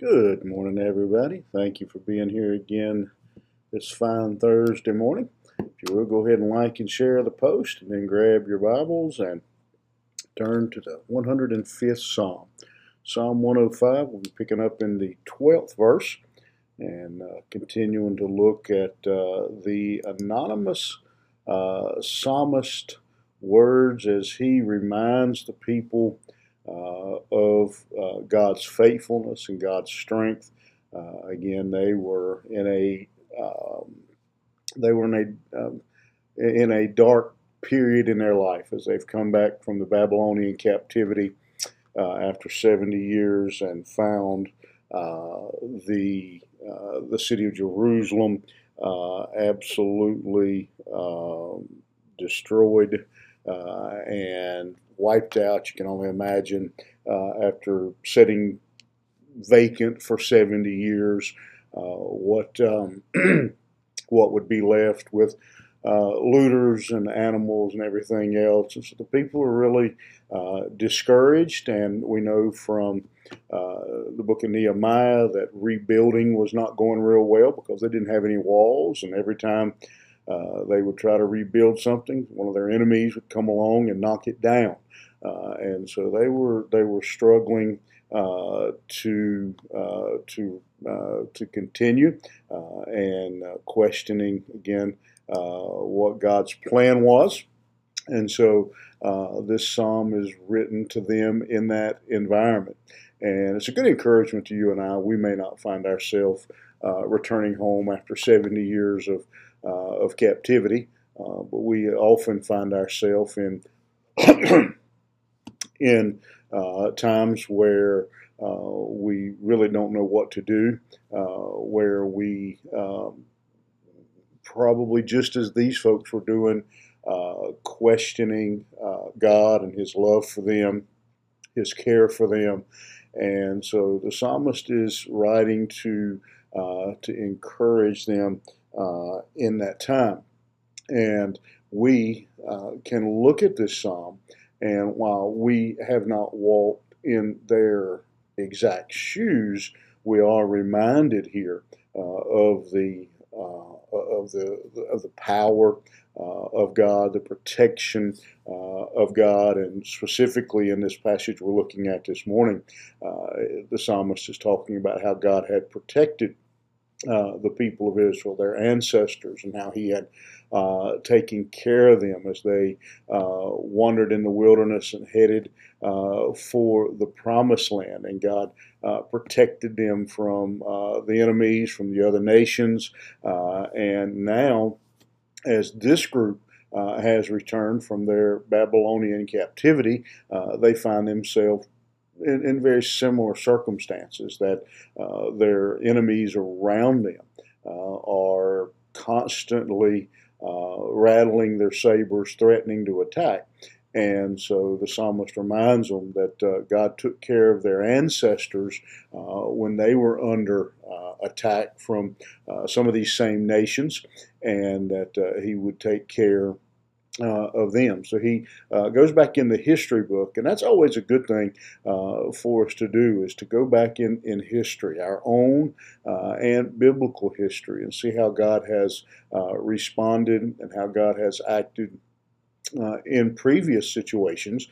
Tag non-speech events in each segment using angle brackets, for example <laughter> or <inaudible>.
Good morning, everybody. Thank you for being here again this fine Thursday morning. If you will, go ahead and like and share the post, and then grab your Bibles and turn to the 105th Psalm. Psalm 105, we'll be picking up in the 12th verse and uh, continuing to look at uh, the anonymous uh, psalmist words as he reminds the people of uh, God's faithfulness and God's strength. Uh, again, they were in a um, they were in a um, in a dark period in their life as they've come back from the Babylonian captivity uh, after 70 years and found uh, the uh, the city of Jerusalem absolutely um, destroyed and wiped out. You can only imagine uh, after sitting vacant for 70 years, uh, what um, <clears throat> what would be left with uh, looters and animals and everything else. And so the people are really uh, discouraged, and we know from uh, the book of Nehemiah that rebuilding was not going real well because they didn't have any walls, and every time uh, they would try to rebuild something, one of their enemies would come along and knock it down. Uh, and so they were they were struggling uh, to uh, to uh, to continue and questioning again what God's plan was. And so this psalm is written to them in that environment. And it's a good encouragement to you and I. We may not find ourselves returning home after 70 years of, of captivity, but we often find ourselves in <clears throat> in uh, times where uh, we really don't know what to do, uh, where we um, probably just as these folks were doing, uh, questioning uh, God and His love for them, His care for them. And so the psalmist is writing to uh, to encourage them in that time. And we can look at this psalm and while we have not walked in their exact shoes, we are reminded here uh, of the uh, of the of the power uh, of God, the protection uh, of God, and specifically in this passage we're looking at this morning, uh, the psalmist is talking about how God had protected uh, the people of Israel, their ancestors, and how he had uh, taken care of them as they uh, wandered in the wilderness and headed uh, for the promised land. And God uh, protected them from the enemies, from the other nations. and now, as this group has returned from their Babylonian captivity, they find themselves in, in very similar circumstances that uh, their enemies around them uh, are constantly uh, rattling their sabers, threatening to attack. And so the psalmist reminds them that uh, God took care of their ancestors uh, when they were under uh, attack from uh, some of these same nations, and that uh, He would take care uh, of them. So he uh, goes back in the history book, and that's always a good thing uh, for us to do is to go back in, in history, our own uh, and biblical history, and see how God has uh, responded and how God has acted. Uh, in previous situations,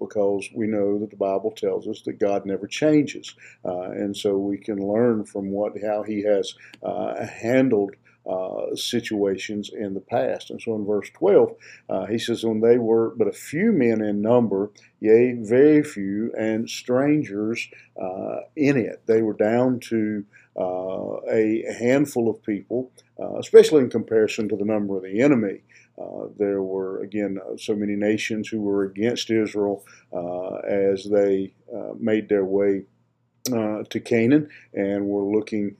because we know that the Bible tells us that God never changes, and so we can learn from what how He has handled uh, situations in the past. And so in verse 12, uh, he says, When they were but a few men in number, yea, very few, and strangers uh, in it. They were down to uh, a handful of people, uh, especially in comparison to the number of the enemy. Uh, there were, again, so many nations who were against Israel as they made their way to Canaan and were looking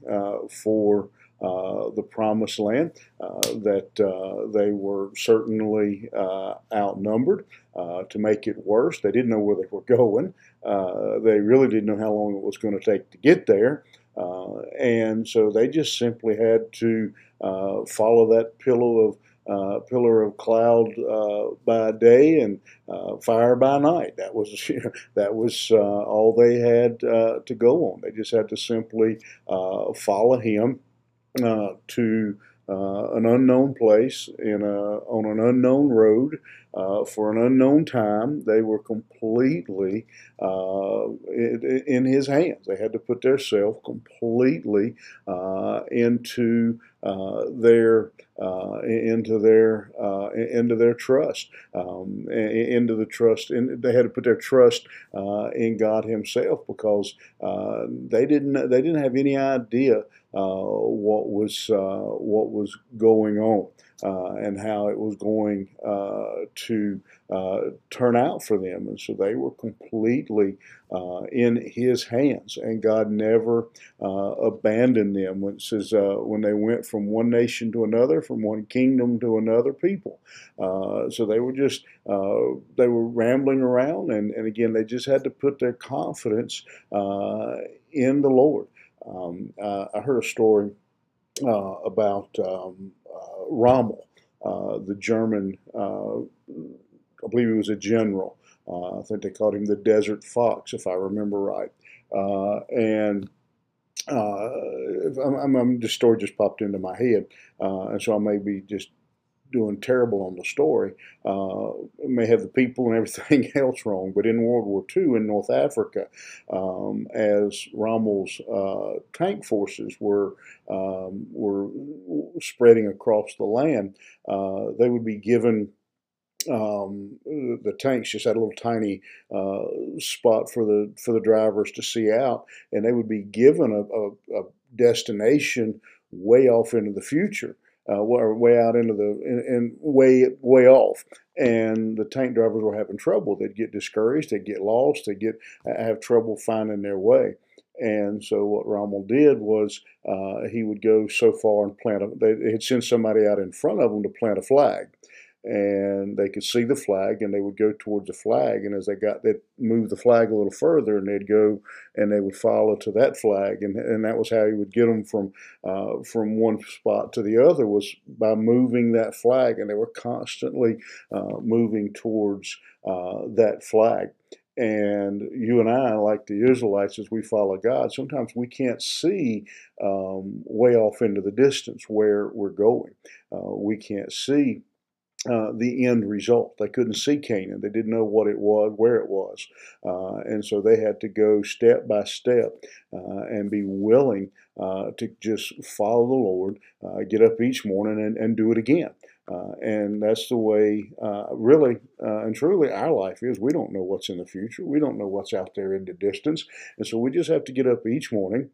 for uh, the promised land, uh, that uh, they were certainly uh, outnumbered. Uh, to make it worse, they didn't know where they were going. they really didn't know how long it was going to take to get there. and so they just simply had to follow that pillow of uh, pillar of cloud uh, by day and uh, fire by night. That was <laughs> that was uh, all they had uh, to go on. They just had to simply follow him to uh, an unknown place in a, on an unknown road uh, for an unknown time. They were completely uh, in, in, his hands. They had to put their self completely uh, into uh, their uh, into their into their trust, um, into the trust, and they had to put their trust in God Himself because they didn't they didn't have any idea uh, Uh, what was uh, what was going on uh, and how it was going uh, to uh, turn out for them, and so they were completely in His hands, and God never abandoned them. When it says when they went from one nation to another, from one kingdom to another people, so they were just they were rambling around, and, and again they just had to put their confidence in the Lord. Um, uh, I heard a story uh, about um, uh, Rommel, uh, the German, uh, I believe he was a general. I think they called him the Desert Fox, if I remember right. and I'm, I'm, story just popped into my head, and so I may be just doing terrible on the story. Uh, may have the people and everything <laughs> else wrong, but in World War II in North Africa, um, as Rommel's uh, tank forces were um, were spreading across the land, uh, they would be given. Um, the tanks just had a little tiny uh, spot for the for the drivers to see out, and they would be given a, a, a destination way off into the future uh, way out into the and, way way off, and the tank drivers were having trouble. They'd get discouraged, they'd get lost, they'd get have trouble finding their way. And so what Rommel did was uh, he would go so far and plant a. They had sent somebody out in front of them to plant a flag, and they could see the flag and they would go towards the flag and as they got they'd move the flag a little further and they'd go and they would follow to that flag and, and that was how he would get them from uh, from one spot to the other was by moving that flag and they were constantly uh, moving towards uh, that flag and you and I, like the Israelites, as we follow God, sometimes we can't see um, way off into the distance where we're going. Uh, we can't see uh, the end result. They couldn't see Canaan. They didn't know what it was, where it was. Uh, and so they had to go step by step uh, and be willing uh, to just follow the Lord, uh, get up each morning and, and do it again. and that's the way, really and truly, our life is. We don't know what's in the future. We don't know what's out there in the distance. And so we just have to get up each morning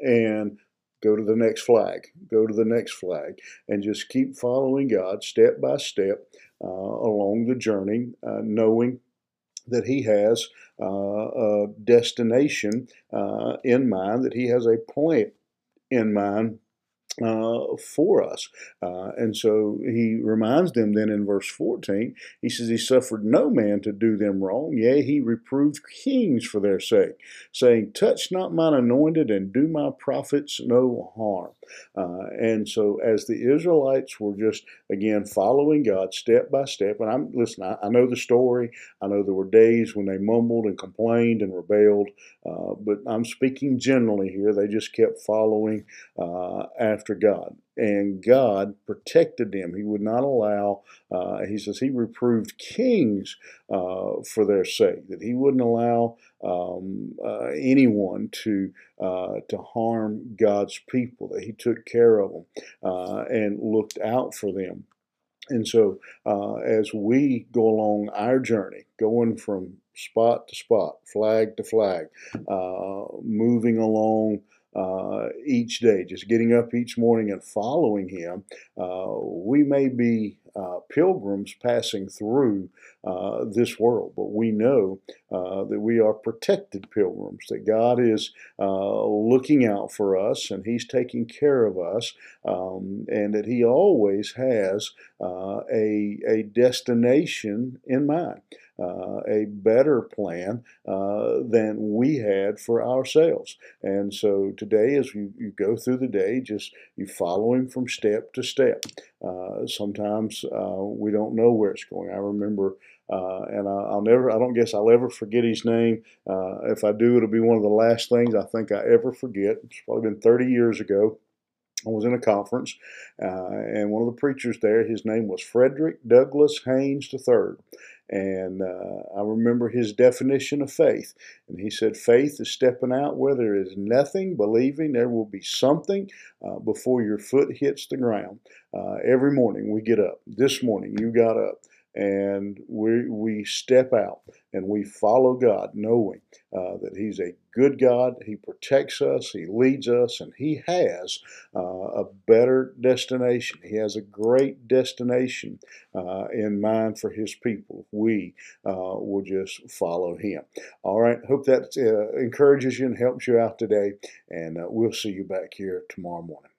and go to the next flag, go to the next flag, and just keep following God step by step uh, along the journey, uh, knowing that He has uh, a destination uh, in mind, that He has a plan in mind uh, for us. Uh, and so he reminds them then in verse 14, he says, He suffered no man to do them wrong, yea, he reproved kings for their sake, saying, Touch not mine anointed and do my prophets no harm. Uh, and so as the Israelites were just, again, following God step by step, and I'm, listen, I, I know the story. I know there were days when they mumbled and complained and rebelled, uh, but I'm speaking generally here. They just kept following uh, after after God. And God protected them. He would not allow, uh, he says, he reproved kings uh, for their sake, that he wouldn't allow um, uh, anyone to, uh, to harm God's people, that he took care of them uh, and looked out for them. And so, uh, as we go along our journey, going from spot to spot, flag to flag, moving along uh, each day, just getting up each morning and following Him. Uh, we may be uh, pilgrims passing through uh, this world, but we know uh, that we are protected pilgrims, that God is uh, looking out for us and He's taking care of us, um, and that He always has a, a destination in mind. Uh, a better plan uh, than we had for ourselves. And so today, as you, you go through the day, just you follow him from step to step. Uh, sometimes uh, we don't know where it's going. I remember. Uh, and I, will never, I don't guess I'll ever forget his name. Uh, if I do, it'll be one of the last things I think I ever forget. It's probably been 30 years ago. I was in a conference, uh, and one of the preachers there, his name was Frederick Douglass Haynes III. And uh, I remember his definition of faith. And he said, Faith is stepping out where there is nothing, believing there will be something uh, before your foot hits the ground. Uh, every morning we get up. This morning you got up and we, we step out and we follow God, knowing uh, that He's a good God. He protects us, He leads us, and He has uh, a better destination. He has a great destination uh, in mind for His people. We uh, will just follow Him. All right, hope that uh, encourages you and helps you out today, and uh, we'll see you back here tomorrow morning.